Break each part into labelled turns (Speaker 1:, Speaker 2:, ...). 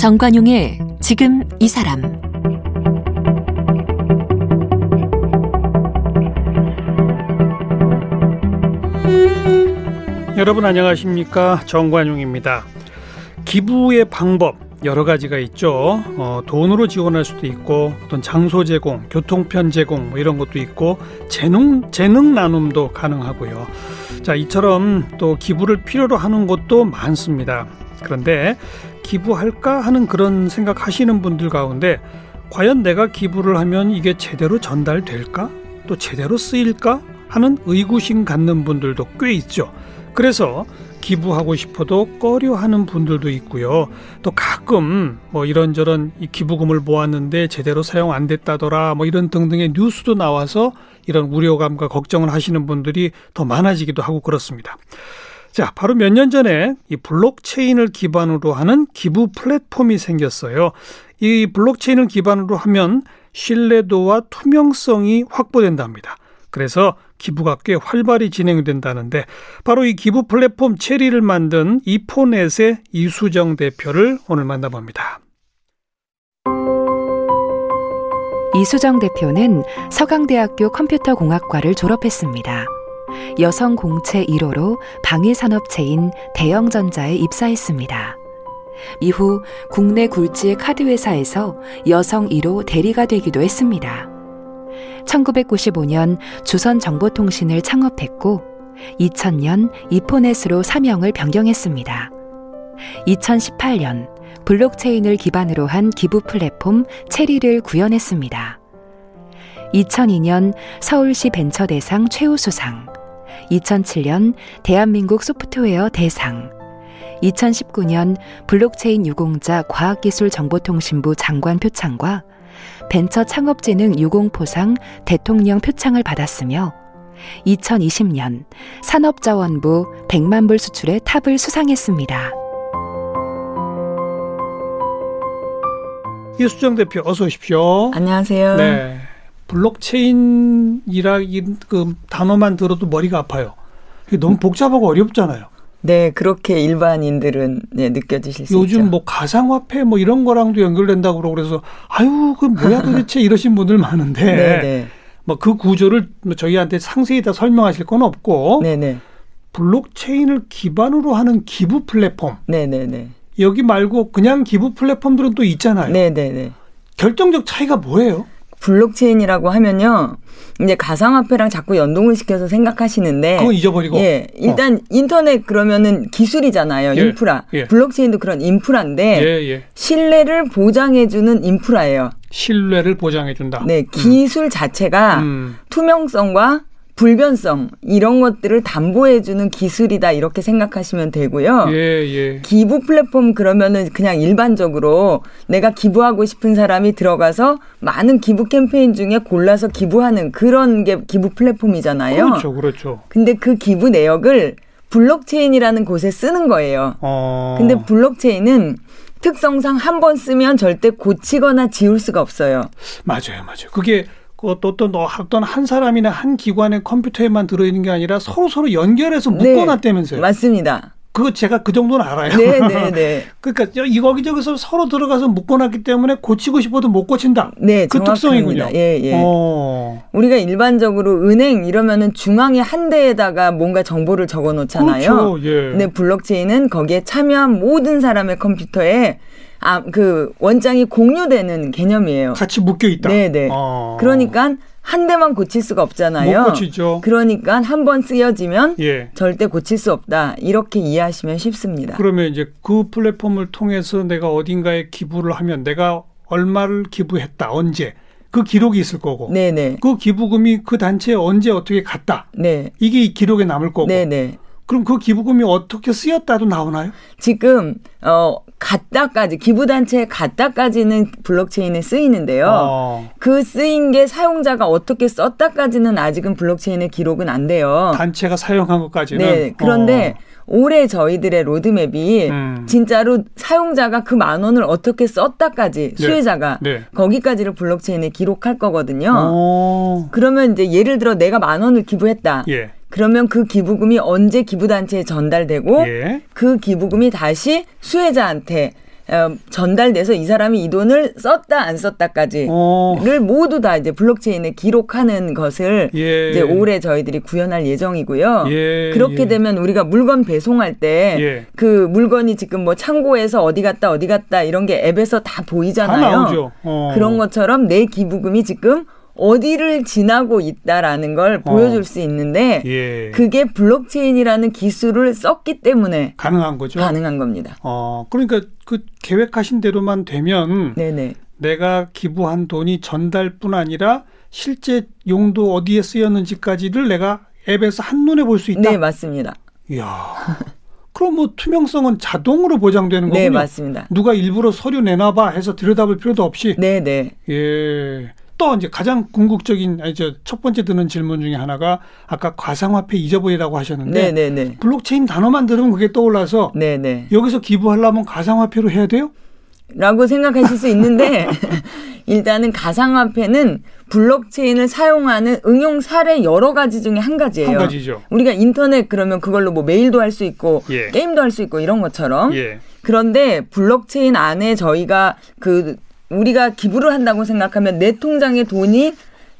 Speaker 1: 정관용의 지금 이 사람
Speaker 2: 여러분 안녕하십니까 정관용입니다. 기부의 방법 여러 가지가 있죠. 어, 돈으로 지원할 수도 있고 어떤 장소 제공, 교통편 제공 뭐 이런 것도 있고 재능 재능 나눔도 가능하고요. 자 이처럼 또 기부를 필요로 하는 곳도 많습니다. 그런데 기부할까 하는 그런 생각 하시는 분들 가운데 과연 내가 기부를 하면 이게 제대로 전달될까? 또 제대로 쓰일까? 하는 의구심 갖는 분들도 꽤 있죠. 그래서 기부하고 싶어도 꺼려 하는 분들도 있고요. 또 가끔 뭐 이런저런 이 기부금을 모았는데 제대로 사용 안 됐다더라 뭐 이런 등등의 뉴스도 나와서 이런 우려감과 걱정을 하시는 분들이 더 많아지기도 하고 그렇습니다. 자, 바로 몇 년 전에 이 블록체인을 기반으로 하는 기부 플랫폼이 생겼어요. 이 블록체인을 기반으로 하면 신뢰도와 투명성이 확보된답니다. 그래서 기부가 꽤 활발히 진행된다는데 바로 이 기부 플랫폼 체리를 만든 이포넷의 이수정 대표를 오늘 만나봅니다.
Speaker 3: 이수정 대표는 서강대학교 컴퓨터공학과를 졸업했습니다. 여성 공채 1호로 방위산업체인 대영전자에 입사했습니다. 이후 국내 굴지 카드 회사에서 여성 1호 대리가 되기도 했습니다. 1995년 조선정보통신을 창업했고 2000년 이포넷으로 사명을 변경했습니다. 2018년 블록체인을 기반으로 한 기부 플랫폼 체리를 구현했습니다. 2002년 서울시 벤처대상 최우수상, 2007년 대한민국 소프트웨어 대상, 2019년 블록체인 유공자 과학기술정보통신부 장관 표창과 벤처 창업진흥 유공포상 대통령 표창을 받았으며 2020년 산업자원부 100만 불 수출의 탑을 수상했습니다.
Speaker 2: 이수정 대표 어서 오십시오.
Speaker 4: 안녕하세요. 네.
Speaker 2: 블록체인이라 그 단어만 들어도 머리가 아파요. 너무 복잡하고 어렵잖아요.
Speaker 4: 네, 그렇게 일반인들은 네, 느껴지실 수
Speaker 2: 요즘
Speaker 4: 있죠.
Speaker 2: 요즘 뭐 가상화폐 뭐 이런 거랑도 연결된다고 그러고 그래서 아유, 그 뭐야 도대체 이러신 분들 많은데 네, 네. 뭐그 구조를 저희한테 상세히 다 설명하실 건 없고 네네. 네. 블록체인을 기반으로 하는 기부 플랫폼. 네네네. 네, 여기 말고 그냥 기부 플랫폼들은 또 있잖아요. 네네네. 결정적 차이가 뭐예요?
Speaker 4: 블록체인이라고 하면요. 이제 가상화폐랑 자꾸 연동을 시켜서 생각하시는데
Speaker 2: 그건 잊어버리고
Speaker 4: 예 일단 어. 인터넷 그러면은 기술이잖아요 예, 인프라 예. 블록체인도 그런 인프라인데 예, 예. 신뢰를 보장해주는 인프라예요
Speaker 2: 신뢰를 보장해준다
Speaker 4: 네 기술 음. 자체가 음. 투명성과 불변성 이런 것들을 담보해주는 기술이다 이렇게 생각하시면 되고요. 예, 예. 기부 플랫폼 그러면은 그냥 일반적으로 내가 기부하고 싶은 사람이 들어가서 많은 기부 캠페인 중에 골라서 기부하는 그런 게 기부 플랫폼이잖아요.
Speaker 2: 그렇죠, 그렇죠.
Speaker 4: 근데 그 기부 내역을 블록체인이라는 곳에 쓰는 거예요. 어. 근데 블록체인은 특성상 한 번 쓰면 절대 고치거나 지울 수가 없어요.
Speaker 2: 맞아요, 맞아요. 그게 어떤 어떤 한 사람이나 한 기관의 컴퓨터에만 들어있는 게 아니라 서로 서로 연결해서 네, 묶어놨다면서요?
Speaker 4: 네, 맞습니다.
Speaker 2: 그거 제가 그 정도는 알아요. 네, 네, 네. 그러니까 이 여기저기서 서로 들어가서 묶어놨기 때문에 고치고 싶어도 못 고친다.
Speaker 4: 네,
Speaker 2: 그 특성이군요.
Speaker 4: 예, 예. 어. 우리가 일반적으로 은행 이러면은 중앙에 한 대에다가 뭔가 정보를 적어놓잖아요. 그렇죠. 예. 근데 블록체인은 거기에 참여한 모든 사람의 컴퓨터에 아, 그 원장이 공유되는 개념이에요.
Speaker 2: 같이 묶여 있다.
Speaker 4: 네, 네. 어. 그러니까 한 대만 고칠 수가 없잖아요.
Speaker 2: 못 고치죠.
Speaker 4: 그러니까 한 번 쓰여지면 예. 절대 고칠 수 없다. 이렇게 이해하시면 쉽습니다.
Speaker 2: 그러면 이제 그 플랫폼을 통해서 내가 어딘가에 기부를 하면 내가 얼마를 기부했다. 언제 그 기록이 있을 거고. 네네. 네. 그 기부금이 그 단체에 언제 어떻게 갔다. 네. 이게 기록에 남을 거고. 네네. 네. 그럼 그 기부금이 어떻게 쓰였다도 나오나요?
Speaker 4: 지금 어 갔다까지 기부단체에 갔다까지는 블록체인에 쓰이는데요. 어. 그 쓰인 게 사용자가 어떻게 썼다까지는 아직은 블록체인에 기록은 안 돼요.
Speaker 2: 단체가 사용한 것까지는. 네.
Speaker 4: 그런데 어. 올해 저희들의 로드맵이 음. 진짜로 사용자가 그 만 원을 어떻게 썼다까지 네. 수혜자가 네. 거기까지를 블록체인에 기록할 거거든요. 오. 그러면 이제 예를 들어 내가 만 원을 기부했다. 예. 그러면 그 기부금이 언제 기부단체에 전달되고 예. 그 기부금이 다시 수혜자한테 어, 전달돼서 이 사람이 이 돈을 썼다 안 썼다까지를 어. 모두 다 이제 블록체인에 기록하는 것을 예. 이제 올해 저희들이 구현할 예정이고요. 예. 그렇게 예. 되면 우리가 물건 배송할 때그 예. 물건이 지금 뭐 창고에서 어디 갔다 어디 갔다 이런 게 앱에서 다 보이잖아요. 다 어. 그런 것처럼 내 기부금이 지금 어디를 지나고 있다라는 걸 어. 보여줄 수 있는데 예. 그게 블록체인이라는 기술을 썼기 때문에
Speaker 2: 가능한 거죠.
Speaker 4: 가능한 겁니다.
Speaker 2: 어, 그러니까 그 계획하신 대로만 되면 네네. 내가 기부한 돈이 전달뿐 아니라 실제 용도 어디에 쓰였는지까지를 내가 앱에서 한눈에 볼 수 있다.
Speaker 4: 네, 맞습니다.
Speaker 2: 이야. 그럼 뭐 투명성은 자동으로 보장되는 네, 거군요.
Speaker 4: 네, 맞습니다.
Speaker 2: 누가 일부러 서류 내놔봐 해서 들여다볼 필요도 없이.
Speaker 4: 네, 네.
Speaker 2: 예. 또 이제 가장 궁극적인 아니 저첫 번째 드는 질문 중에 하나가 아까 가상화폐 잊어버리라고 하셨는데 네네네. 네, 네. 블록체인 단어만 들으면 그게 떠올라서 네네. 네. 여기서 기부하려면 가상화폐로 해야 돼요?
Speaker 4: 라고 생각하실 수 있는데 일단은 가상화폐는 블록체인을 사용하는 응용 사례 여러 가지 중에 한 가지예요.
Speaker 2: 한 가지죠.
Speaker 4: 우리가 인터넷 그러면 그걸로 뭐 메일도 할 수 있고 예. 게임도 할 수 있고 이런 것처럼 예. 그런데 블록체인 안에 저희가 그 우리가 기부를 한다고 생각하면 내 통장에 돈이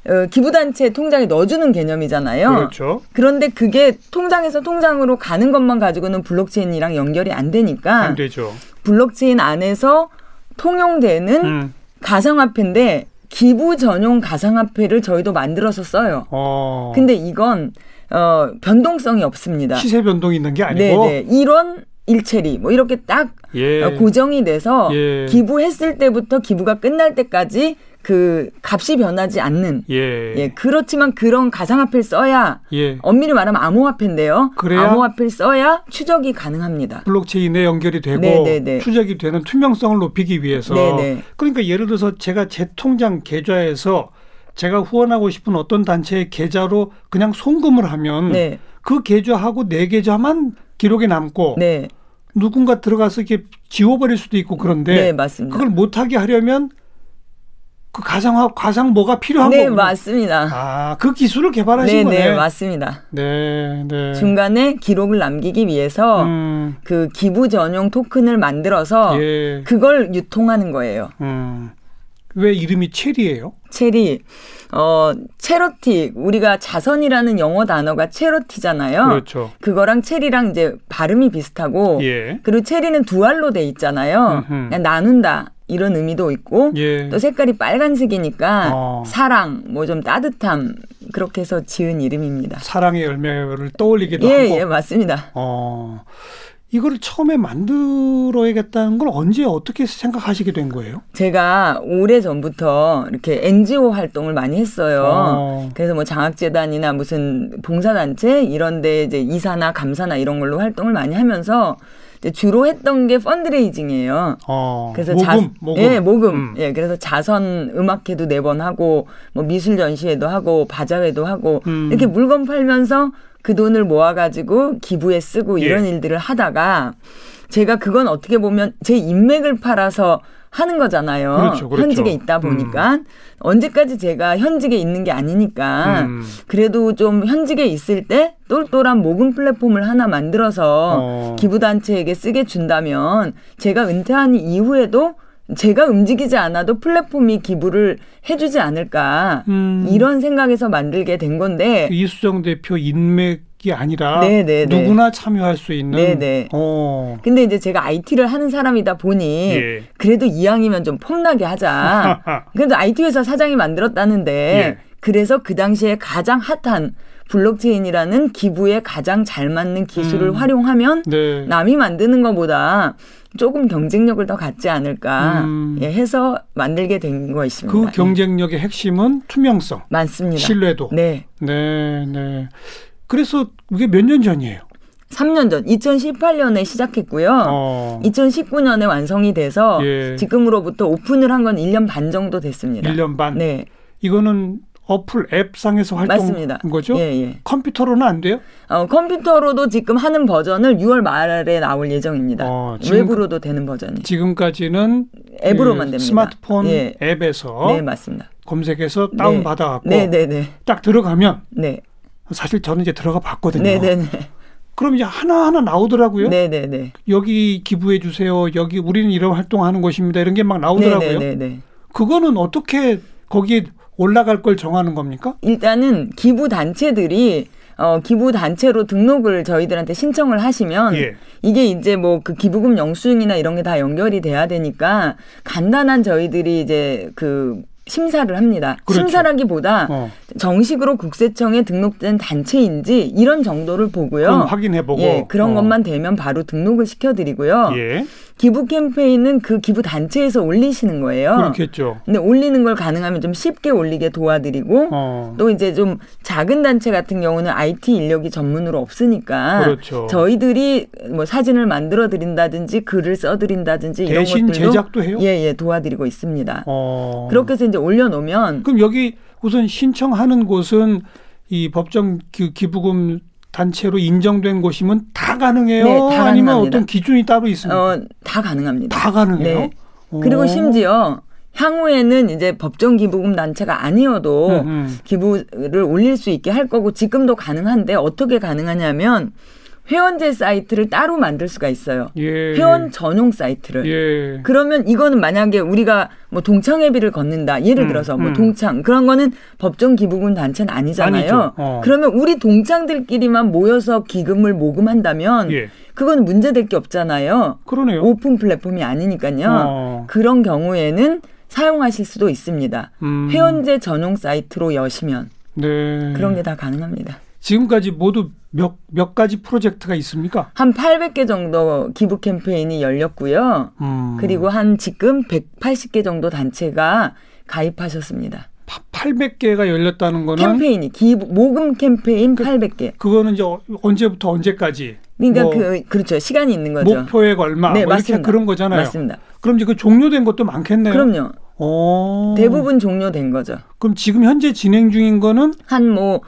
Speaker 4: 어, 기부단체 통장에 넣어주는 개념이잖아요.
Speaker 2: 그렇죠.
Speaker 4: 그런데 그게 통장에서 통장으로 가는 것만 가지고는 블록체인이랑 연결이 안 되니까.
Speaker 2: 안 되죠.
Speaker 4: 블록체인 안에서 통용되는 음. 가상화폐인데 기부 전용 가상화폐를 저희도 만들어서 써요. 어. 근데 이건 어, 변동성이 없습니다.
Speaker 2: 시세 변동이 있는 게 아니고.
Speaker 4: 네네. 이런 일체리 뭐 이렇게 딱 예. 어, 고정이 돼서 예. 기부했을 때부터 기부가 끝날 때까지 그 값이 변하지 않는 예. 예 그렇지만 그런 가상화폐를 써야 예. 엄밀히 말하면 암호화폐인데요. 암호화폐를 써야 추적이 가능합니다.
Speaker 2: 블록체인에 연결이 되고 네네네. 네, 네. 추적이 되는 투명성을 높이기 위해서 네네. 네. 그러니까 예를 들어서 제가 제 통장 계좌에서 제가 후원하고 싶은 어떤 단체의 계좌로 그냥 송금을 하면 네. 그 계좌하고 내 계좌만 기록에 남고 네. 누군가 들어가서 이렇게 지워버릴 수도 있고 그런데 네. 그걸 못하게 하려면 그 가상화 가상 뭐가 필요한
Speaker 4: 네, 거군요. 맞습니다.
Speaker 2: 아, 그 기술을 개발하신 네, 거네.
Speaker 4: 네, 맞습니다.
Speaker 2: 네, 네.
Speaker 4: 중간에 기록을 남기기 위해서 음. 그 기부 전용 토큰을 만들어서 예. 그걸 유통하는 거예요. 음.
Speaker 2: 왜 이름이 체리예요?
Speaker 4: 체리. 어, 체러티. 우리가 자선이라는 영어 단어가 체러티잖아요.
Speaker 2: 그렇죠.
Speaker 4: 그거랑 체리랑 이제 발음이 비슷하고 예. 그리고 체리는 두 알로 돼 있잖아요. 그냥 나눈다. 이런 의미도 있고 예. 또 색깔이 빨간색이니까 어. 사랑, 뭐 좀 따뜻함 그렇게 해서 지은 이름입니다.
Speaker 2: 사랑의 열매를 떠올리기도
Speaker 4: 예,
Speaker 2: 하고.
Speaker 4: 예, 맞습니다.
Speaker 2: 어. 이거를 처음에 만들어야겠다는 걸 언제 어떻게 생각하시게 된 거예요?
Speaker 4: 제가 오래 전부터 이렇게 NGO 활동을 많이 했어요. 어. 그래서 뭐 장학재단이나 무슨 봉사단체 이런데 이제 이사나 감사나 이런 걸로 활동을 많이 하면서 주로 했던 게 펀드레이징이에요.
Speaker 2: 어, 그래서 모금, 자, 모금.
Speaker 4: 예, 모금. 음. 예, 그래서 자선 음악회도 네 번 하고 뭐 미술 전시회도 하고 바자회도 하고 음. 이렇게 물건 팔면서 그 돈을 모아가지고 기부에 쓰고 예. 이런 일들을 하다가 제가 그건 어떻게 보면 제 인맥을 팔아서 하는 거잖아요.
Speaker 2: 그렇죠, 그렇죠.
Speaker 4: 현직에 있다 보니까 음. 언제까지 제가 현직에 있는 게 아니니까 음. 그래도 좀 현직에 있을 때 똘똘한 모금 플랫폼을 하나 만들어서 어. 기부 단체에게 쓰게 준다면 제가 은퇴한 이후에도 제가 움직이지 않아도 플랫폼이 기부를 해주지 않을까 음. 이런 생각에서 만들게 된 건데
Speaker 2: 그 이수정 대표 인맥 이 아니라 네네네. 네, 네. 누구나 참여할 수 있는.
Speaker 4: 네. 어. 근데 이제 제가 IT를 하는 사람이다 보니 예. 그래도 이왕이면 좀 폼나게 하자. 그래도 IT 회사 사장이 만들었다는데 예. 그래서 그 당시에 가장 핫한 블록체인이라는 기부에 가장 잘 맞는 기술을 음. 활용하면 네. 남이 만드는 것보다 조금 경쟁력을 더 갖지 않을까 음. 예, 해서 만들게 된 것입니다.
Speaker 2: 그 경쟁력의 핵심은 투명성,
Speaker 4: 많습니다.
Speaker 2: 신뢰도.
Speaker 4: 네,
Speaker 2: 네, 네. 그래서 이게 몇 년 전이에요?
Speaker 4: 3년 전, 2018년에 시작했고요. 어. 2019년에 완성이 돼서 예. 지금으로부터 오픈을 한 건 1년 반 정도 됐습니다.
Speaker 2: 1년 반?
Speaker 4: 네.
Speaker 2: 이거는 어플 앱상에서 활동한 거죠?
Speaker 4: 예, 예.
Speaker 2: 컴퓨터로는 안 돼요?
Speaker 4: 어, 컴퓨터로도 지금 하는 버전을 6월 말에 나올 예정입니다. 어, 지금, 외부로도 되는 버전이.
Speaker 2: 지금까지는
Speaker 4: 앱으로만 그 됩니다.
Speaker 2: 스마트폰 예. 앱에서
Speaker 4: 네, 맞습니다.
Speaker 2: 검색해서 다운 네. 받아 갖고
Speaker 4: 네, 네, 네.
Speaker 2: 딱 들어가면
Speaker 4: 네.
Speaker 2: 사실 저는 이제 들어가 봤거든요.
Speaker 4: 네, 네, 네.
Speaker 2: 그럼 이제 하나하나 나오더라고요.
Speaker 4: 네네네. 네, 네.
Speaker 2: 여기 기부해 주세요. 여기 우리는 이런 활동하는 곳입니다. 이런 게 막 나오더라고요. 네네네. 네, 그거는 어떻게 거기에 올라갈 걸 정하는 겁니까?
Speaker 4: 일단은 기부 단체들이 어, 기부 단체로 등록을 저희들한테 신청을 하시면 예. 이게 이제 뭐 그 기부금 영수증이나 이런 게 다 연결이 돼야 되니까 간단한 저희들이 이제 그 심사를 합니다. 그렇죠. 심사라기보다 어. 정식으로 국세청에 등록된 단체인지 이런 정도를 보고요.
Speaker 2: 확인해보고
Speaker 4: 예, 그런 어. 것만 되면 바로 등록을 시켜드리고요. 예. 기부 캠페인은 그 기부 단체에서 올리시는 거예요.
Speaker 2: 그렇겠죠.
Speaker 4: 근데 올리는 걸 가능하면 좀 쉽게 올리게 도와드리고 어. 또 이제 좀 작은 단체 같은 경우는 IT 인력이 전문으로 없으니까 그렇죠. 저희들이 뭐 사진을 만들어 드린다든지 글을 써 드린다든지 이런 것들도
Speaker 2: 제작도 해요?
Speaker 4: 예, 예, 도와드리고 있습니다. 어. 그렇게 해서 이제 올려 놓으면
Speaker 2: 그럼 여기 우선 신청하는 곳은 이 법정 기 부금 단체로 인정된 곳이면 다 가능해요? 네, 다 아니면 가능합니다. 어떤 기준이 따로 있습니까? 어,
Speaker 4: 다 가능합니다.
Speaker 2: 다 가능해요? 네.
Speaker 4: 그리고 심지어 향후에는 이제 법정 기부금 단체가 아니어도 음 음. 기부를 올릴 수 있게 할 거고 지금도 가능한데 어떻게 가능하냐면 회원제 사이트를 따로 만들 수가 있어요. 예. 회원 전용 사이트를. 예. 그러면 이거는 만약에 우리가 뭐 동창회비를 걷는다. 예를 음, 들어서 뭐 음. 동창 그런 거는 법정 기부금 단체는 아니잖아요. 어. 그러면 우리 동창들끼리만 모여서 기금을 모금한다면 예. 그건 문제될 게 없잖아요.
Speaker 2: 그러네요.
Speaker 4: 오픈 플랫폼이 아니니까요. 어. 그런 경우에는 사용하실 수도 있습니다. 음. 회원제 전용 사이트로 여시면 네. 그런 게 다 가능합니다.
Speaker 2: 지금까지 모두 몇, 몇 가지 프로젝트가 있습니까?
Speaker 4: 한 800개 정도 기부 캠페인이 열렸고요. 음. 그리고 한 지금 180개 정도 단체가 가입하셨습니다.
Speaker 2: 800개가 열렸다는 거는
Speaker 4: 캠페인이 기부 모금 캠페인 그, 800개.
Speaker 2: 그거는 이제 언제부터 언제까지?
Speaker 4: 그러니까 뭐 그 그렇죠 시간이 있는 거죠.
Speaker 2: 목표액 얼마? 네, 뭐 맞습니다. 그런 거잖아요.
Speaker 4: 맞습니다.
Speaker 2: 그럼 이제 그 종료된 것도 많겠네요.
Speaker 4: 그럼요. 오. 대부분 종료된 거죠.
Speaker 2: 그럼 지금 현재 진행 중인 거는
Speaker 4: 한 뭐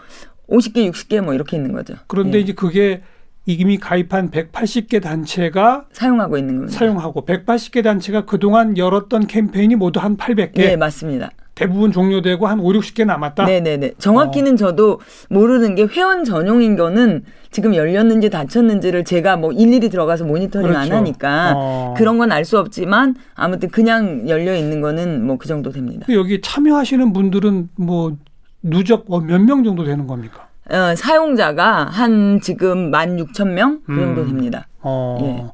Speaker 4: 50개, 60개 뭐 이렇게 있는 거죠.
Speaker 2: 그런데 예. 이제 그게 이미 가입한 180개 단체가
Speaker 4: 사용하고 있는 겁니다.
Speaker 2: 사용하고 180개 단체가 그동안 열었던 캠페인이 모두 한 800개.
Speaker 4: 네, 맞습니다.
Speaker 2: 대부분 종료되고 한 5, 60개 남았다.
Speaker 4: 네, 네, 네. 정확히는 어. 저도 모르는 게 회원 전용인 거는 지금 열렸는지 닫혔는지를 제가 뭐 일일이 들어가서 모니터링 그렇죠. 안 하니까 어. 그런 건 알 수 없지만 아무튼 그냥 열려 있는 거는 뭐 그 정도 됩니다.
Speaker 2: 여기 참여하시는 분들은 뭐 누적 뭐 몇명 정도 되는 겁니까?
Speaker 4: 어, 사용자가 한 지금 만 육천 명 그 정도 음. 됩니다. 어. 예.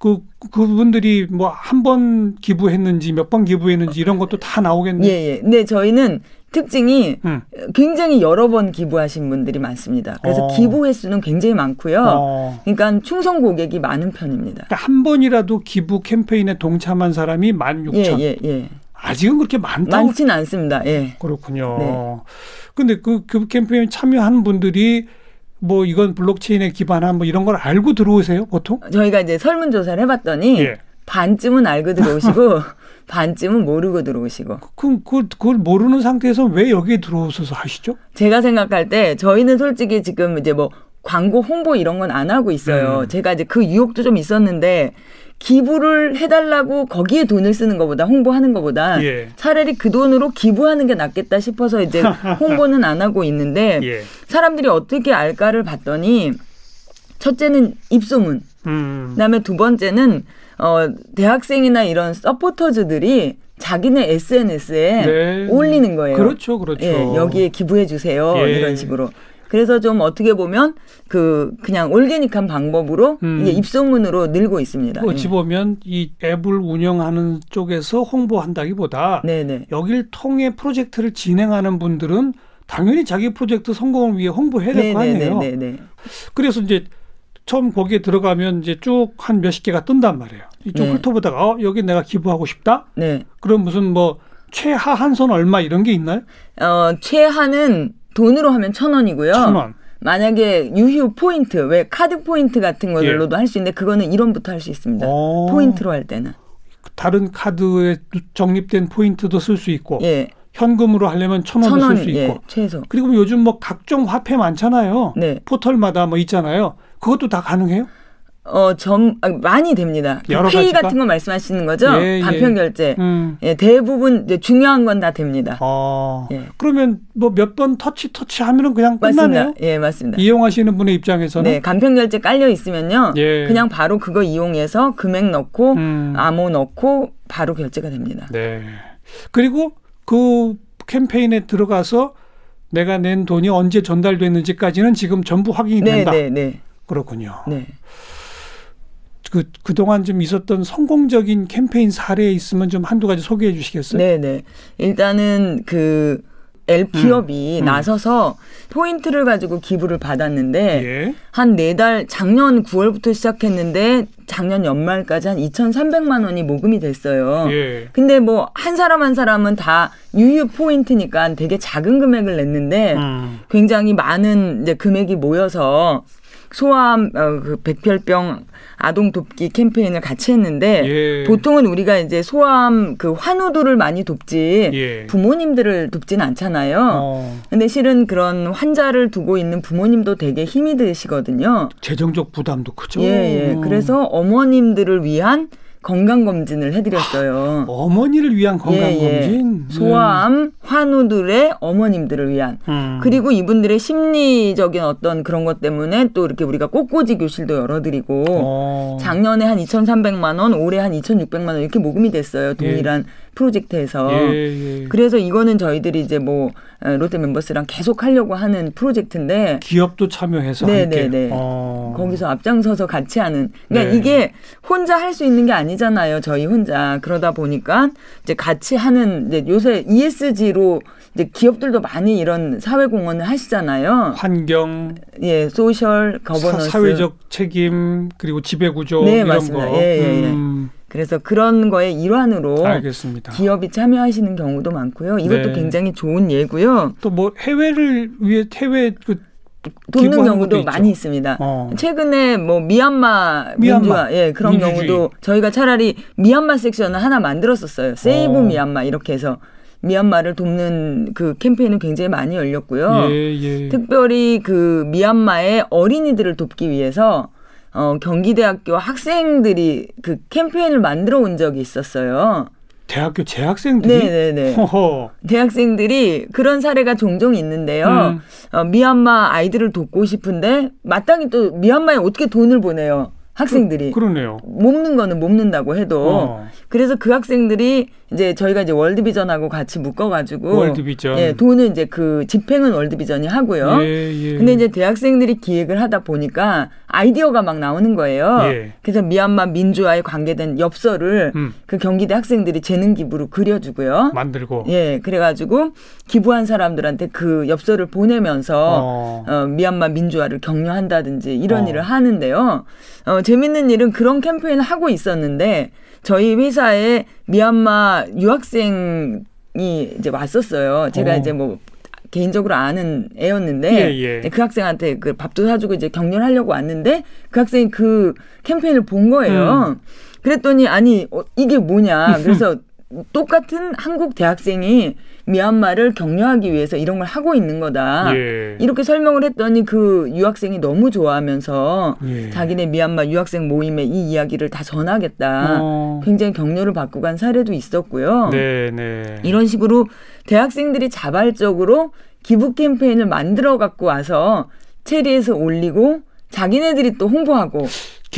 Speaker 2: 그 그분들이 뭐 한 번 기부했는지 몇 번 기부했는지 이런 것도 다 나오겠네요.
Speaker 4: 예, 예. 네, 저희는 특징이 음. 굉장히 여러 번 기부하신 분들이 많습니다. 그래서 어. 기부 횟수는 굉장히 많고요. 어. 그러니까 충성 고객이 많은 편입니다.
Speaker 2: 그러니까 한 번이라도 기부 캠페인에 동참한 사람이 만 육천. 예, 예, 예. 아직은 그렇게 많다고
Speaker 4: 많지는 않습니다. 예.
Speaker 2: 그렇군요. 네. 근데 그, 그 캠페인 참여하는 분들이 뭐 이건 블록체인에 기반한 뭐 이런 걸 알고 들어오세요, 보통?
Speaker 4: 저희가 이제 설문 조사를 해 봤더니 예. 반쯤은 알고 들어오시고 반쯤은 모르고 들어오시고.
Speaker 2: 그럼 그, 그걸 모르는 상태에서 왜 여기에 들어오셔서 하시죠?
Speaker 4: 제가 생각할 때 저희는 솔직히 지금 이제 뭐 광고 홍보 이런 건 안 하고 있어요. 음. 제가 이제 그 유혹도 좀 있었는데 기부를 해달라고 거기에 돈을 쓰는 것보다 홍보하는 것보다 예. 차라리 그 돈으로 기부하는 게 낫겠다 싶어서 이제 홍보는 안 하고 있는데 예. 사람들이 어떻게 알까를 봤더니 첫째는 입소문, 음. 그다음에 두 번째는 어 대학생이나 이런 서포터즈들이 자기네 SNS에 네. 올리는 거예요.
Speaker 2: 그렇죠, 그렇죠.
Speaker 4: 예, 여기에 기부해 주세요. 예. 이런 식으로. 그래서 좀 어떻게 보면 그 그냥 올게닉한 방법으로 음. 이게 입소문으로 늘고 있습니다.
Speaker 2: 어찌 예. 보면 이 앱을 운영하는 쪽에서 홍보한다기보다 네네. 여기를 통해 프로젝트를 진행하는 분들은 당연히 자기 프로젝트 성공을 위해 홍보해야 될 거 아니에요. 네네네. 그래서 이제 처음 거기에 들어가면 이제 쭉 한 몇십 개가 뜬단 말이에요. 이쪽 네. 훑어보다가 어 여기 내가 기부하고 싶다. 네. 그럼 무슨 뭐 최하한선 얼마 이런 게 있나요?
Speaker 4: 어 최하는 돈으로 하면 천 원이고요.
Speaker 2: 천 원.
Speaker 4: 만약에 유휴 포인트, 왜 카드 포인트 같은 걸로도 예. 할수 있는데 그거는 1원부터 할 수 있습니다. 오. 포인트로 할 때는.
Speaker 2: 다른 카드에 적립된 포인트도 쓸 수 있고. 예. 현금으로 하려면 천 원도 쓸 수 있고. 예,
Speaker 4: 최소.
Speaker 2: 그리고 요즘 뭐 각종 화폐 많잖아요. 네. 포털마다 뭐 있잖아요. 그것도 다 가능해요?
Speaker 4: 어, 점, 아, 많이 됩니다. 그 여러 페이 가지가? 같은 거 말씀하시는 거죠? 예, 예. 간편 결제. 음. 예, 대부분 이제 중요한 건 다 됩니다.
Speaker 2: 아, 예. 그러면 뭐 몇 번 터치 터치 하면은 그냥 끝나네요.
Speaker 4: 맞습니다. 예, 맞습니다.
Speaker 2: 이용하시는 분의 입장에서는
Speaker 4: 네, 간편 결제 깔려 있으면요. 예. 그냥 바로 그거 이용해서 금액 넣고 음. 암호 넣고 바로 결제가 됩니다.
Speaker 2: 네. 그리고 그 캠페인에 들어가서 내가 낸 돈이 언제 전달됐는지까지는 지금 전부 확인이 네, 된다. 네, 네. 그렇군요. 네. 그, 그동안 좀 있었던 성공적인 캠페인 사례 있으면 좀 한두 가지 소개해 주시겠어요?
Speaker 4: 네네. 일단은 그 LP업이 음, 음. 나서서 포인트를 가지고 기부를 받았는데 예. 한네 달 작년 9월부터 시작했는데 작년 연말까지 한 2,300만 원이 모금이 됐어요. 예. 근데 뭐 한 사람 한 사람은 다 유유 포인트니까 되게 작은 금액을 냈는데 음. 굉장히 많은 이제 금액이 모여서 소아암 어, 그 백혈병 아동 돕기 캠페인을 같이 했는데 예. 보통은 우리가 이제 소아암 그 환우들을 많이 돕지 예. 부모님들을 돕지는 않잖아요. 어. 근데 실은 그런 환자를 두고 있는 부모님도 되게 힘이 드시거든요.
Speaker 2: 재정적 부담도 크죠.
Speaker 4: 예, 예. 그래서 어머님들을 위한 건강 검진을 해드렸어요.
Speaker 2: 어머니를 위한 건강검진? 예, 예.
Speaker 4: 소아암 환우들의 어머님들을 위한. 음. 그리고 이분들의 심리적인 어떤 그런 것 때문에 또 이렇게 우리가 꽃꽂이 교실도 열어드리고 어. 작년에 한 2,300만 원, 올해 한 2,600만 원 이렇게 모금이 됐어요. 동일한 예. 프로젝트에서. 예, 예. 그래서 이거는 저희들이 이제 뭐 어, 롯데 멤버스랑 계속 하려고 하는 프로젝트인데
Speaker 2: 기업도 참여해서
Speaker 4: 네네네 네. 어. 거기서 앞장서서 같이 하는 그러니까 네. 이게 혼자 할 수 있는 게 아니잖아요 저희 혼자 그러다 보니까 이제 같이 하는 이제 요새 ESG로 이제 기업들도 많이 이런 사회 공헌을 하시잖아요.
Speaker 2: 환경,
Speaker 4: 예, social governance,
Speaker 2: 사, 회적 책임 그리고 지배 구조
Speaker 4: 네,
Speaker 2: 이런
Speaker 4: 맞습니다. 거. 예, 예, 예. 음. 그래서 그런 거의 일환으로 알겠습니다. 기업이 참여하시는 경우도 많고요. 이것도 네. 굉장히 좋은 예고요.
Speaker 2: 또 뭐 해외를 위해 해외 그
Speaker 4: 돕는 경우도 많이 있습니다. 어. 최근에 뭐 미얀마, 미얀마. 민주화 예 그런 민주주의. 경우도 저희가 차라리 미얀마 섹션을 하나 만들었었어요. 세이브 어. 미얀마 이렇게 해서 미얀마를 돕는 그 캠페인은 굉장히 많이 열렸고요. 예, 예. 특별히 그 미얀마의 어린이들을 돕기 위해서 어, 경기대학교 학생들이 그 캠페인을 만들어 온 적이 있었어요.
Speaker 2: 대학교 재학생들이?
Speaker 4: 네네네. 허허. 대학생들이 그런 사례가 종종 있는데요. 음. 어, 미얀마 아이들을 돕고 싶은데 마땅히 또 미얀마에 어떻게 돈을 보내요? 학생들이.
Speaker 2: 그, 러네요
Speaker 4: 몸는 거는 몸는다고 해도. 어. 그래서 그 학생들이 이제 저희가 이제 월드비전하고 같이 묶어가지고
Speaker 2: 월드비전.
Speaker 4: 예, 돈은 이제 그 집행은 월드비전이 하고요. 예, 예. 근데 이제 대학생들이 기획을 하다 보니까 아이디어가 막 나오는 거예요. 예. 그래서 미얀마 민주화에 관계된 엽서를 음. 그 경기대 학생들이 재능 기부로 그려주고요.
Speaker 2: 만들고.
Speaker 4: 예, 그래가지고 기부한 사람들한테 그 엽서를 보내면서 어. 어 미얀마 민주화를 격려한다든지 이런 어. 일을 하는데요. 어, 재밌는 일은 그런 캠페인을 하고 있었는데 저희 회사에 미얀마 유학생이 이제 왔었어요. 제가 어. 이제 뭐 개인적으로 아는 애였는데 예, 예. 그 학생한테 그 밥도 사주고 이제 격려하려고 왔는데 그 학생이 그 캠페인을 본 거예요. 음. 그랬더니 아니 어, 이게 뭐냐. 그래서 똑같은 한국 대학생이 미얀마를 격려하기 위해서 이런 걸 하고 있는 거다. 예. 이렇게 설명을 했더니 그 유학생이 너무 좋아하면서 예. 자기네 미얀마 유학생 모임에 이 이야기를 다 전하겠다. 어. 굉장히 격려를 받고 간 사례도 있었고요. 네, 네. 이런 식으로 대학생들이 자발적으로 기부 캠페인을 만들어 갖고 와서 체리에서 올리고 자기네들이 또 홍보하고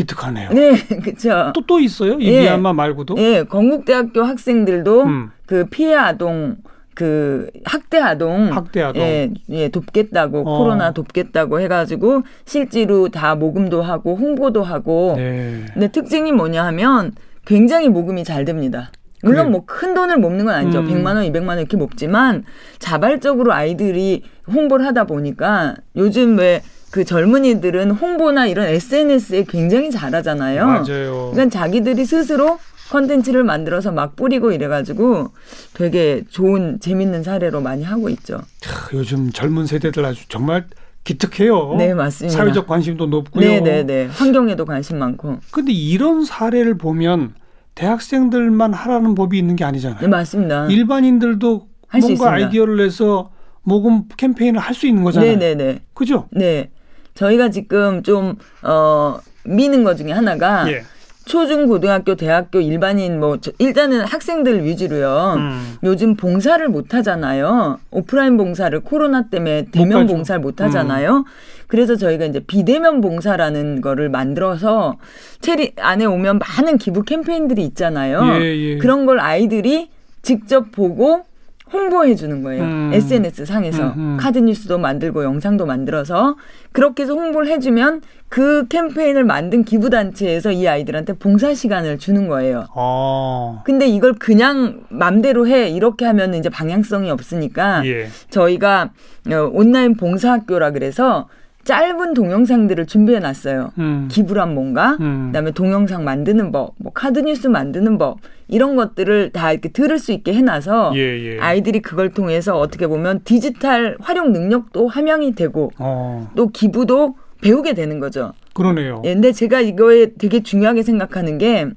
Speaker 2: 기특하네요.
Speaker 4: 네, 그렇죠.
Speaker 2: 또 또 있어요? 이 예. 미얀마 말고도?
Speaker 4: 예, 건국대학교 학생들도 음. 그 피해 아동 그 학대 아동,
Speaker 2: 학대 아동,
Speaker 4: 예, 예 돕겠다고 어. 코로나 돕겠다고 해가지고 실제로 다 모금도 하고 홍보도 하고. 네. 근데 특징이 뭐냐 하면 굉장히 모금이 잘 됩니다. 물론 그래. 뭐큰 돈을 모는 건 아니죠. 음. 100만 원, 200만 원 이렇게 먹지만 자발적으로 아이들이 홍보를 하다 보니까 요즘 왜 그 젊은이들은 홍보나 이런 SNS에 굉장히 잘하잖아요.
Speaker 2: 맞아요.
Speaker 4: 그러니까 자기들이 스스로 컨텐츠를 만들어서 막 뿌리고 이래가지고 되게 좋은 재밌는 사례로 많이 하고 있죠.
Speaker 2: 요즘 젊은 세대들 아주 정말 기특해요.
Speaker 4: 네, 맞습니다.
Speaker 2: 사회적 관심도 높고요.
Speaker 4: 네, 네, 네. 환경에도 관심 많고.
Speaker 2: 근데 이런 사례를 보면 대학생들만 하라는 법이 있는 게 아니잖아요.
Speaker 4: 네, 맞습니다.
Speaker 2: 일반인들도 뭔가 아이디어를 내서 모금 캠페인을 할 수 있는 거잖아요. 네, 네, 네. 그죠?
Speaker 4: 네. 저희가 지금 좀 어 미는 것 중에 하나가 예. 초중 고등학교 대학교 일반인 뭐 일단은 학생들 위주로요. 음. 요즘 봉사를 못 하잖아요. 오프라인 봉사를 코로나 때문에 대면 봉사를 못 하잖아요. 음. 그래서 저희가 이제 비대면 봉사라는 거를 만들어서 체리 안에 오면 많은 기부 캠페인들이 있잖아요. 예, 예. 그런 걸 아이들이 직접 보고 홍보해 주는 거예요. 음. SNS 상에서 음, 음. 카드 뉴스도 만들고 영상도 만들어서 그렇게 해서 홍보를 해주면 그 캠페인을 만든 기부 단체에서 이 아이들한테 봉사 시간을 주는 거예요. 어. 근데 이걸 그냥 맘대로 해 이렇게 하면 이제 방향성이 없으니까 예. 저희가 어, 온라인 봉사 학교라 그래서 짧은 동영상들을 준비해 놨어요. 음. 기부란 뭔가, 음. 그다음에 동영상 만드는 법, 뭐 카드 뉴스 만드는 법 이런 것들을 다 이렇게 들을 수 있게 해놔서 예, 예. 아이들이 그걸 통해서 어떻게 보면 디지털 활용 능력도 함양이 되고 어. 또 기부도 배우게 되는 거죠.
Speaker 2: 그러네요.
Speaker 4: 예, 근데 제가 이거에 되게 중요하게 생각하는 게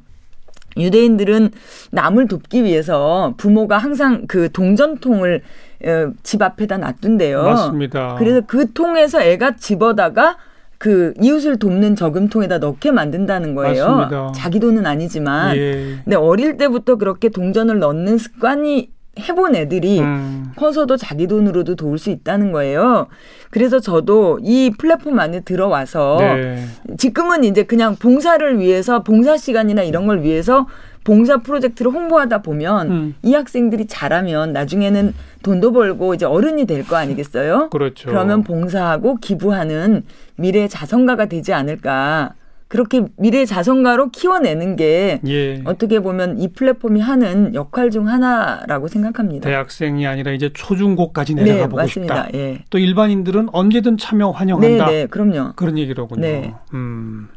Speaker 4: 유대인들은 남을 돕기 위해서 부모가 항상 그 동전통을 어, 집 앞에다 놔둔대요.
Speaker 2: 맞습니다.
Speaker 4: 그래서 그 통에서 애가 집어다가 그 이웃을 돕는 저금통에다 넣게 만든다는 거예요. 맞습니다. 자기 돈은 아니지만. 예. 근데 어릴 때부터 그렇게 동전을 넣는 습관이 해본 애들이 음. 커서도 자기 돈으로도 도울 수 있다는 거예요. 그래서 저도 이 플랫폼 안에 들어와서 네. 지금은 이제 그냥 봉사를 위해서 봉사 시간이나 이런 걸 위해서 봉사 프로젝트를 홍보하다 보면 음. 이 학생들이 잘하면 나중에는 돈도 벌고 이제 어른이 될 거 아니겠어요?
Speaker 2: 그렇죠.
Speaker 4: 그러면 봉사하고 기부하는 미래 자선가가 되지 않을까. 그렇게 미래 자선가로 키워내는 게 예. 어떻게 보면 이 플랫폼이 하는 역할 중 하나라고 생각합니다.
Speaker 2: 대학생이 아니라 이제 초중고까지 내려가 네, 보고 맞습니다. 싶다. 예. 또 일반인들은 언제든 참여 환영한다.
Speaker 4: 네, 네, 그럼요.
Speaker 2: 그런 얘기로군요. 네. 음.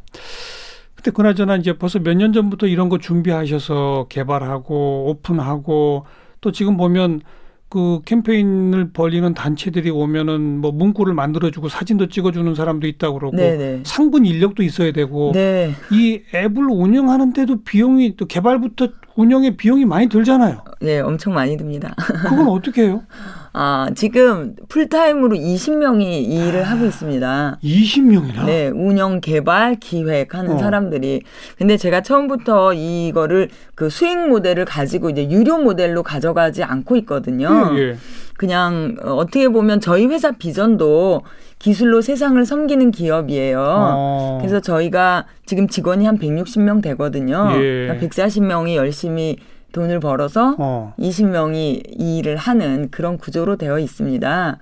Speaker 2: 근데 그나저나 이제 벌써 몇 년 전부터 이런 거 준비하셔서 개발하고 오픈하고 또 지금 보면 그 캠페인을 벌리는 단체들이 오면은 뭐 문구를 만들어주고 사진도 찍어주는 사람도 있다고 그러고 네네. 상분 인력도 있어야 되고 네. 이 앱을 운영하는데도 비용이 또 개발부터 운영에 비용이 많이 들잖아요.
Speaker 4: 네, 엄청 많이 듭니다.
Speaker 2: 그건 어떻게 해요?
Speaker 4: 아, 지금 풀타임으로 20명이 일을 하고 있습니다.
Speaker 2: 20명이나?
Speaker 4: 네, 운영, 개발, 기획하는 어. 사람들이. 근데 제가 처음부터 이거를 그 수익 모델을 가지고 이제 유료 모델로 가져가지 않고 있거든요. 예, 예. 그냥 어떻게 보면 저희 회사 비전도 기술로 세상을 섬기는 기업이에요. 어. 그래서 저희가 지금 직원이 한 160명 되거든요. 예. 140명이 그러니까 열심히 돈을 벌어서 어. 20명이 이 일을 하는 그런 구조로 되어 있습니다.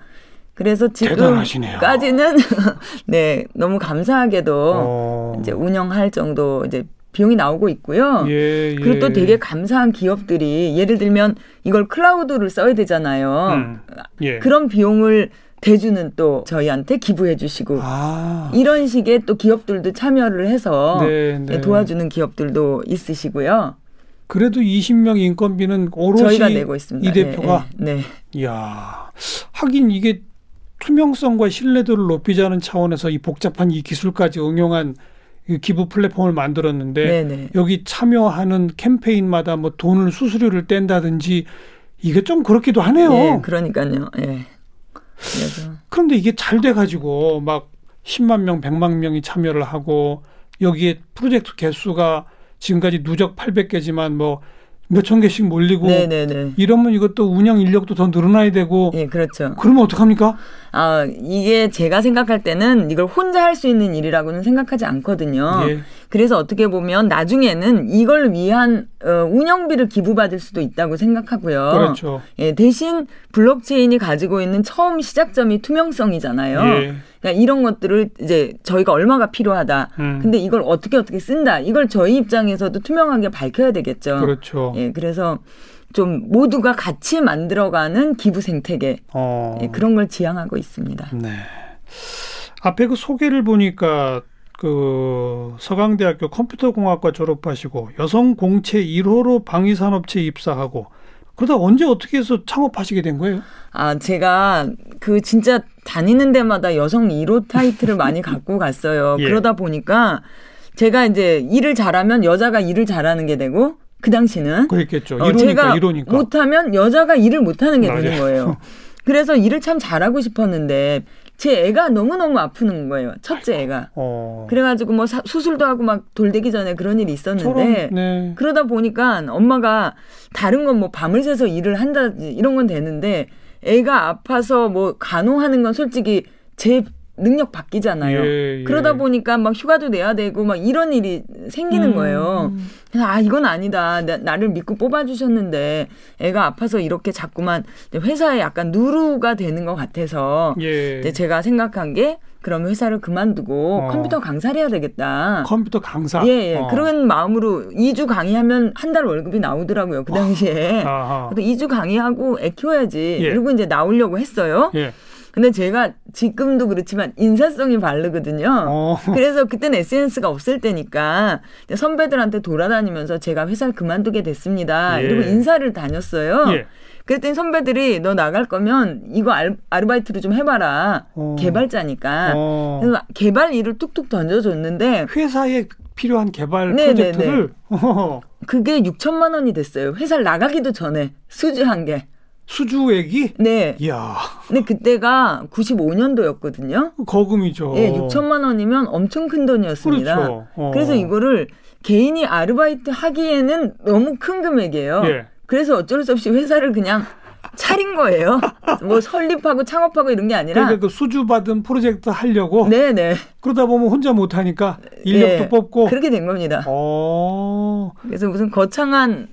Speaker 4: 그래서 지금까지는 네 너무 감사하게도 어. 이제 운영할 정도 이제 비용이 나오고 있고요. 예, 예. 그리고 또 되게 감사한 기업들이 예를 들면 이걸 클라우드를 써야 되잖아요. 음, 예. 그런 비용을 대주는 또 저희한테 기부해 주시고 아. 이런 식의 또 기업들도 참여를 해서 네, 네. 도와주는 기업들도 있으시고요.
Speaker 2: 그래도 20명 인건비는 오롯이
Speaker 4: 저희가 내고 있습니다.
Speaker 2: 이 대표가
Speaker 4: 네, 네.
Speaker 2: 네. 이야. 하긴 이게 투명성과 신뢰도를 높이자는 차원에서 이 복잡한 이 기술까지 응용한 기부 플랫폼을 만들었는데 네네. 네. 여기 참여하는 캠페인마다 뭐 돈을 수수료를 뗀다든지 이게 좀 그렇기도 하네요.
Speaker 4: 네, 그러니까요. 예.
Speaker 2: 그런데 이게 잘 돼가지고 막 10만 명, 100만 명이 참여를 하고 여기에 프로젝트 개수가 지금까지 누적 800개지만 뭐 몇천 개씩 몰리고 네네네. 이러면 이것도 운영 인력도 더 늘어나야 되고
Speaker 4: 예, 그렇죠.
Speaker 2: 그러면 어떡합니까?
Speaker 4: 아, 이게 제가 생각할 때는 이걸 혼자 할 수 있는 일이라고는 생각하지 않거든요. 예. 그래서 어떻게 보면 나중에는 이걸 위한 어, 운영비를 기부받을 수도 있다고 생각하고요.
Speaker 2: 그렇죠.
Speaker 4: 예, 대신 블록체인이 가지고 있는 처음 시작점이 투명성이잖아요. 예. 그러니까 이런 것들을 이제 저희가 얼마가 필요하다. 음. 근데 이걸 어떻게 어떻게 쓴다. 이걸 저희 입장에서도 투명하게 밝혀야 되겠죠.
Speaker 2: 그렇죠.
Speaker 4: 예, 그래서 좀 모두가 같이 만들어가는 기부 생태계 어. 예, 그런 걸 지향하고 있습니다.
Speaker 2: 네. 앞에 그 소개를 보니까 그 서강대학교 컴퓨터공학과 졸업하시고 여성 공채 1호로 방위산업체 입사하고 그러다 언제 어떻게 해서 창업하시게 된 거예요?
Speaker 4: 아, 제가 그 진짜 다니는 데마다 여성 1호 타이틀을 많이 갖고 갔어요. 예. 그러다 보니까 제가 이제 일을 잘하면 여자가 일을 잘하는 게 되고 그 당시는
Speaker 2: 그랬겠죠. 어, 제가 1호니까.
Speaker 4: 못하면 여자가 일을 못하는 게 맞아요. 되는 거예요. 그래서 일을 참 잘하고 싶었는데 제 애가 너무너무 아프는 거예요. 첫째 애가. 어. 그래가지고 뭐 사, 수술도 하고 막 돌되기 전에 그런 일이 있었는데 네. 그러다 보니까 엄마가 다른 건 뭐 밤을 새서 일을 한다 이런 건 되는데 애가 아파서 뭐 간호하는 건 솔직히 제 능력 바뀌잖아요. 예, 예. 그러다 보니까 막 휴가도 내야 되고 막 이런 일이 생기는 음. 거예요. 그래서 아 이건 아니다. 나, 를 믿고 뽑아주셨는데 애가 아파서 이렇게 자꾸만 회사에 약간 누루가 되는 것 같아서 예. 제가 생각한 게 그럼 회사를 그만두고 어. 컴퓨터 강사를 해야 되겠다.
Speaker 2: 컴퓨터 강사?
Speaker 4: 예, 예. 어. 그런 마음으로 2주 강의하면 한 달 월급이 나오더라고요. 그 당시에. 어. 그래서 2주 강의하고 애 키워야지. 예. 이러고 이제 나오려고 했어요. 예. 근데 제가 지금도 그렇지만 인사성이 바르거든요. 어. 그래서 그때는 SNS가 없을 때니까 선배들한테 돌아다니면서 제가 회사를 그만두게 됐습니다. 예. 이러고 인사를 다녔어요. 예. 그랬더니 선배들이 너 나갈 거면 이거 알, 아르바이트를 좀 해봐라. 어. 개발자니까. 어. 그래서 개발 일을 뚝뚝 던져줬는데
Speaker 2: 회사에 필요한 개발 네네네. 프로젝트를
Speaker 4: 그게 6천만 원이 됐어요. 회사를 나가기도 전에 수주한 게.
Speaker 2: 수주액이?
Speaker 4: 네.
Speaker 2: 이야.
Speaker 4: 근데 그때가 95년도였거든요.
Speaker 2: 거금이죠.
Speaker 4: 예, 6천만 원이면 엄청 큰 돈이었습니다. 그렇죠. 어. 그래서 이거를 개인이 아르바이트 하기에는 너무 큰 금액이에요. 예. 그래서 어쩔 수 없이 회사를 그냥 차린 거예요. 뭐 설립하고 창업하고 이런 게 아니라.
Speaker 2: 그러니까 그 수주 받은 프로젝트 하려고.
Speaker 4: 네네.
Speaker 2: 그러다 보면 혼자 못 하니까 인력도 네, 뽑고.
Speaker 4: 그렇게 된 겁니다. 오. 그래서 무슨 거창한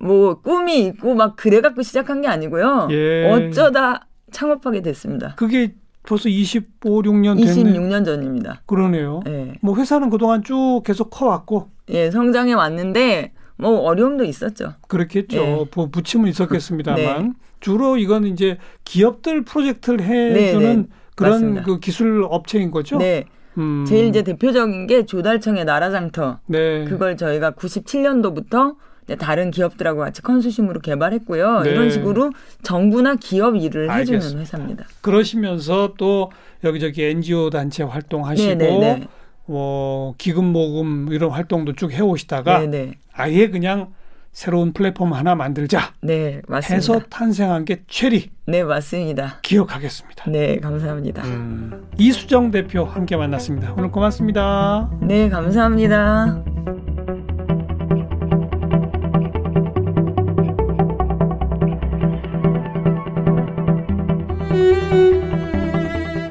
Speaker 4: 뭐 꿈이 있고 막 그래갖고 시작한 게 아니고요. 예. 어쩌다 창업하게 됐습니다.
Speaker 2: 그게 벌써 25, 6년
Speaker 4: 됐네. 26년 전입니다.
Speaker 2: 그러네요. 예. 뭐 회사는 그동안 쭉 계속 커왔고.
Speaker 4: 예, 성장해 왔는데 뭐 어려움도 있었죠.
Speaker 2: 그렇겠죠. 예. 부침은 있었겠습니다만 네. 주로 이건 이제 기업들 프로젝트를 해주는 네, 네. 그런 맞습니다. 그 기술 업체인 거죠.
Speaker 4: 네. 음. 제일 이제 대표적인 게 조달청의 나라장터. 네. 그걸 저희가 97년도부터 다른 기업들하고 같이 컨소시엄으로 개발했고요. 네. 이런 식으로 정부나 기업 일을 해주는 알겠습니다. 회사입니다.
Speaker 2: 그러시면서 또 여기저기 NGO 단체 활동하시고 네네네. 네, 네. 뭐 기금 모금 이런 활동도 쭉 해오시다가 네네. 네. 아예 그냥 새로운 플랫폼 하나 만들자.
Speaker 4: 네, 맞습니다.
Speaker 2: 해서 탄생한 게 체리.
Speaker 4: 네, 맞습니다.
Speaker 2: 기억하겠습니다.
Speaker 4: 네, 감사합니다. 음,
Speaker 2: 이수정 대표 함께 만났습니다. 오늘 고맙습니다.
Speaker 4: 네, 감사합니다.